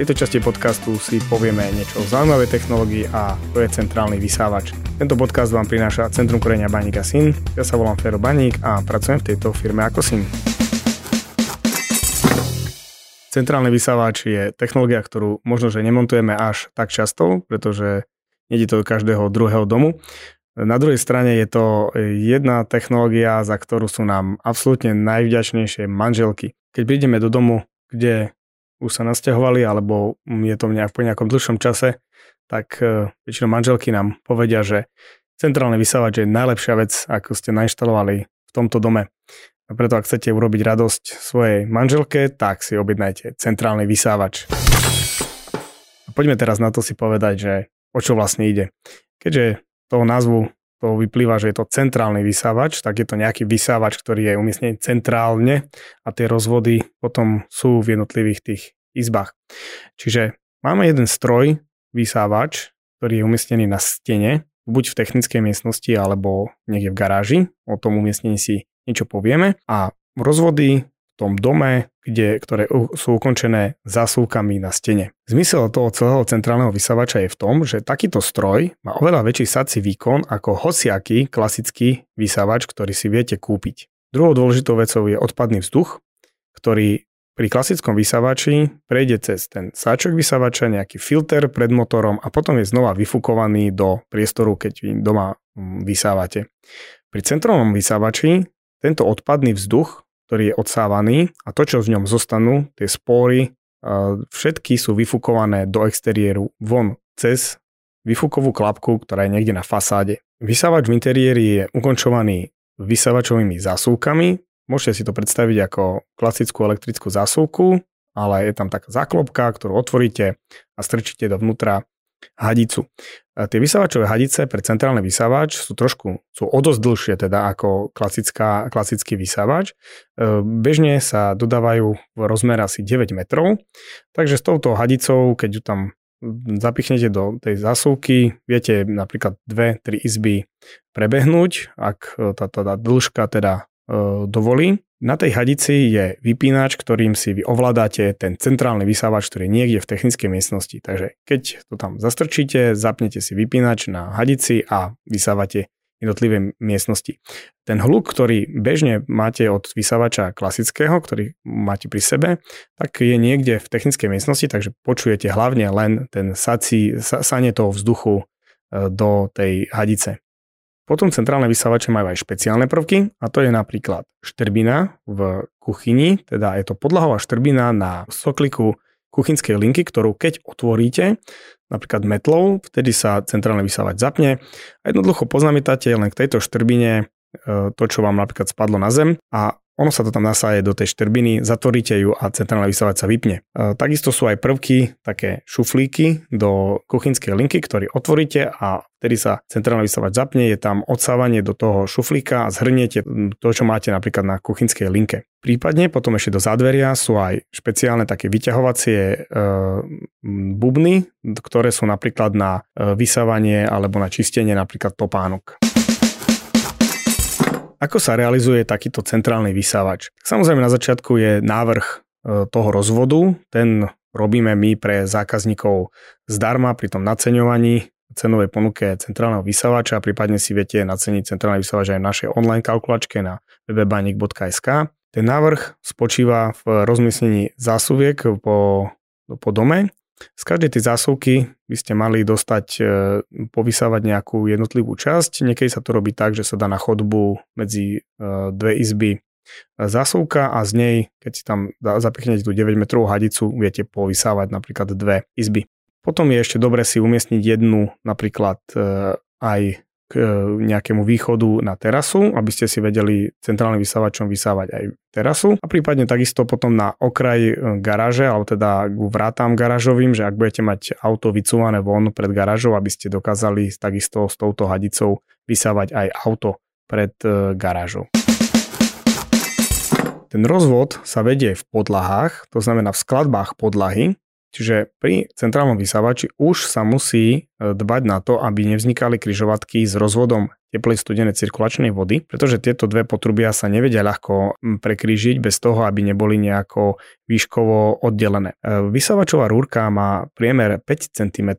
Tejto časti podcastu si povieme niečo o zaujímavej technológii a to je centrálny vysávač. Tento podcast vám prináša Centrum korenia Baník a Syn. Ja sa volám Fero Baník a pracujem v tejto firme ako Syn. Centrálny vysávač je technológia, ktorú možno, že nemontujeme až tak často, pretože nejde to do každého druhého domu. Na druhej strane je to jedna technológia, za ktorú sú nám absolútne najvďačnejšie manželky. Keď prídeme do domu, kde už sa nasťahovali, alebo je to nejak po nejakom dlhšom čase, tak e, väčšinou manželky nám povedia, že centrálny vysávač je najlepšia vec, ako ste nainštalovali v tomto dome. A preto ak chcete urobiť radosť svojej manželke, tak si objednajte centrálny vysávač. A poďme teraz na to si povedať, že o čo vlastne ide. Keďže toho názvu to vyplýva, že je to centrálny vysávač, tak je to nejaký vysávač, ktorý je umiestnený centrálne a tie rozvody potom sú v jednotlivých tých izbách. Čiže máme jeden stroj, vysávač, ktorý je umiestnený na stene, buď v technickej miestnosti alebo niekde v garáži. O tom umiestnení si niečo povieme. A rozvody tom dome, kde, ktoré sú ukončené zasúkami na stene. Zmysel toho celého centrálneho vysávača je v tom, že takýto stroj má oveľa väčší sací výkon ako hociaký klasický vysávač, ktorý si viete kúpiť. Druhou dôležitou vecou je odpadný vzduch, ktorý pri klasickom vysávači prejde cez ten sáčok vysávača, nejaký filter pred motorom a potom je znova vyfukovaný do priestoru, keď doma mm, vysávate. Pri centrálnom vysávači tento odpadný vzduch ktorý je odsávaný a to, čo v ňom zostanú, tie spóry, všetky sú vyfukované do exteriéru von cez vyfukovú klapku, ktorá je niekde na fasáde. Vysávač v interiéri je ukončovaný vysávačovými zásuvkami. Môžete si to predstaviť ako klasickú elektrickú zásuvku, ale je tam taká záklopka, ktorú otvoríte a strčíte dovnútra hadicu. Tie vysávačové hadice pre centrálny vysávač sú trošku, sú o dosť dlhšie teda ako klasická, klasický vysávač. E, bežne sa dodávajú v rozmer asi 9 metrov, takže s touto hadicou, keď ju tam zapichnete do tej zásuvky, viete napríklad 2-3 izby prebehnúť, ak tá, tá, tá dĺžka teda e, dovolí. Na tej hadici je vypínač, ktorým si vy ovládate ten centrálny vysávač, ktorý je niekde v technickej miestnosti. Takže keď to tam zastrčíte, zapnete si vypínač na hadici a vysávate jednotlivé miestnosti. Ten hluk, ktorý bežne máte od vysávača klasického, ktorý máte pri sebe, tak je niekde v technickej miestnosti, takže počujete hlavne len ten sací, sanie toho vzduchu e, do tej hadice. Potom centrálne vysávače majú aj špeciálne prvky a to je napríklad štrbina v kuchyni, teda je to podlahová štrbina na sokliku kuchynskej linky, ktorú keď otvoríte, napríklad metlou, vtedy sa centrálne vysávač zapne a jednoducho poznamenáte len k tejto štrbine e, to, čo vám napríklad spadlo na zem a ono sa to tam nasáje do tej štrbiny, zatvoríte ju a centrálna vysávač sa vypne. E, takisto sú aj prvky, také šuflíky do kuchynskej linky, ktorý otvoríte a vtedy sa centrálna vysávač zapne, je tam odsávanie do toho šuflíka a zhrniete to, čo máte napríklad na kuchynskej linke. Prípadne potom ešte do zádveria sú aj špeciálne také vyťahovacie e, bubny, ktoré sú napríklad na e, vysávanie alebo na čistenie napríklad topánok. Ako sa realizuje takýto centrálny vysávač? Samozrejme na začiatku je návrh e, toho rozvodu, ten robíme my pre zákazníkov zdarma pri tom naceňovaní cenovej ponuke centrálneho vysávača, prípadne si viete naceniť centrálny vysávač aj v našej online kalkulačke na www.banik.sk. Ten návrh spočíva v rozmiestnení zásuviek po, po dome z každej tej zásuvky by ste mali dostať, e, povysávať nejakú jednotlivú časť. Niekedy sa to robí tak, že sa dá na chodbu medzi e, dve izby e, zásuvka a z nej, keď si tam zapichnete tú 9 metrovú hadicu, viete povysávať napríklad dve izby. Potom je ešte dobre si umiestniť jednu napríklad aj k e, nejakému východu na terasu, aby ste si vedeli centrálnym vysávačom vysávať aj terasu a prípadne takisto potom na okraj e, garáže, alebo teda k vrátam garážovým, že ak budete mať auto vycúvané von pred garážou, aby ste dokázali takisto s touto hadicou vysávať aj auto pred e, garážou. Ten rozvod sa vedie v podlahách, to znamená v skladbách podlahy, Čiže pri centrálnom vysávači už sa musí e, dbať na to, aby nevznikali kryžovatky s rozvodom teplej studenej cirkulačnej vody, pretože tieto dve potrubia sa nevedia ľahko prekrížiť bez toho, aby neboli nejako výškovo oddelené. E, vysavačová rúrka má priemer 5 cm,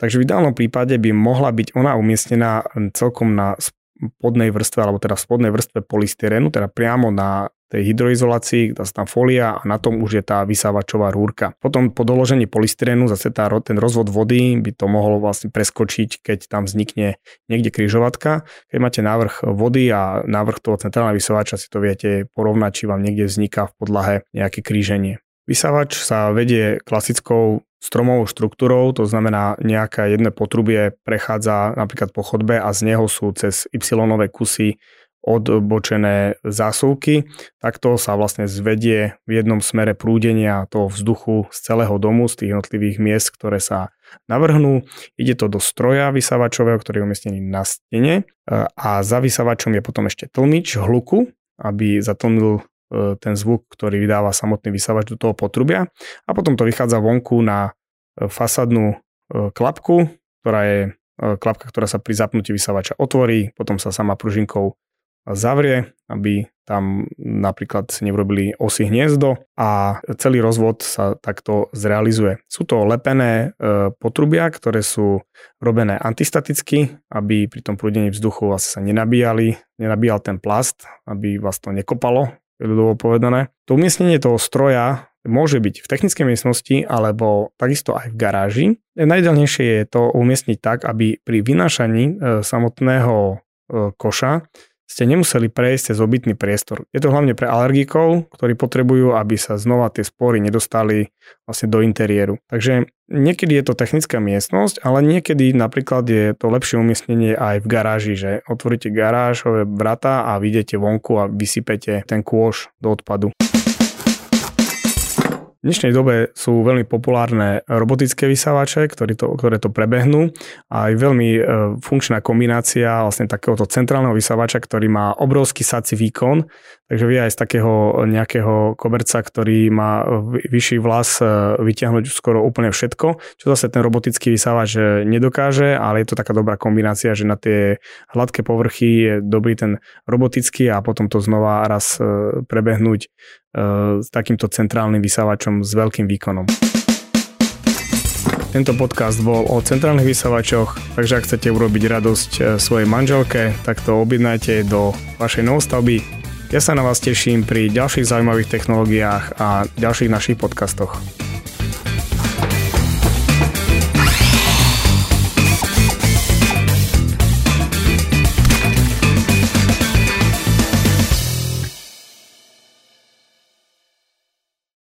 takže v ideálnom prípade by mohla byť ona umiestnená celkom na spodnej vrstve, alebo teda v spodnej vrstve polystyrenu, teda priamo na tej hydroizolácii, dá sa tam folia a na tom už je tá vysávačová rúrka. Potom po doložení polystyrenu zase tá, ten rozvod vody by to mohlo vlastne preskočiť, keď tam vznikne niekde kryžovatka. Keď máte návrh vody a návrh toho centrálneho vysávača si to viete porovnať, či vám niekde vzniká v podlahe nejaké kríženie. Vysávač sa vedie klasickou stromovou štruktúrou, to znamená nejaké jedné potrubie prechádza napríklad po chodbe a z neho sú cez y kusy odbočené zásuvky. Takto sa vlastne zvedie v jednom smere prúdenia toho vzduchu z celého domu, z tých jednotlivých miest, ktoré sa navrhnú. Ide to do stroja vysavačového, ktorý je umiestnený na stene a za vysavačom je potom ešte tlmič hluku, aby zatlmil e, ten zvuk, ktorý vydáva samotný vysavač do toho potrubia a potom to vychádza vonku na e, fasadnú e, klapku, ktorá je klapka, ktorá sa pri zapnutí vysavača otvorí, potom sa sama pružinkou zavrie, aby tam napríklad si osy hniezdo a celý rozvod sa takto zrealizuje. Sú to lepené e, potrubia, ktoré sú robené antistaticky, aby pri tom prúdení vzduchu vlastne sa nenabíjali, nenabíjal ten plast, aby vás to nekopalo, ľudovo povedané. To umiestnenie toho stroja môže byť v technickej miestnosti alebo takisto aj v garáži. Najdelnejšie je to umiestniť tak, aby pri vynášaní e, samotného e, koša ste nemuseli prejsť cez obytný priestor. Je to hlavne pre alergikov, ktorí potrebujú, aby sa znova tie spory nedostali vlastne do interiéru. Takže niekedy je to technická miestnosť, ale niekedy napríklad je to lepšie umiestnenie aj v garáži, že otvoríte garážové vrata a vidíte vonku a vysypete ten kôš do odpadu. V dnešnej dobe sú veľmi populárne robotické vysávače, ktoré to, ktoré to prebehnú. A aj veľmi e, funkčná kombinácia vlastne takéhoto centrálneho vysávača, ktorý má obrovský sací výkon, takže vie aj z takého nejakého koberca, ktorý má vyšší vlas e, vyťahnuť skoro úplne všetko, čo zase ten robotický vysávač e, nedokáže, ale je to taká dobrá kombinácia, že na tie hladké povrchy je dobrý ten robotický a potom to znova raz prebehnúť s takýmto centrálnym vysávačom s veľkým výkonom. Tento podcast bol o centrálnych vysávačoch, takže ak chcete urobiť radosť e, svojej manželke, tak to objednajte do vašej novostavby. Ja sa na vás teším pri ďalších zaujímavých technológiách a ďalších našich podcastoch.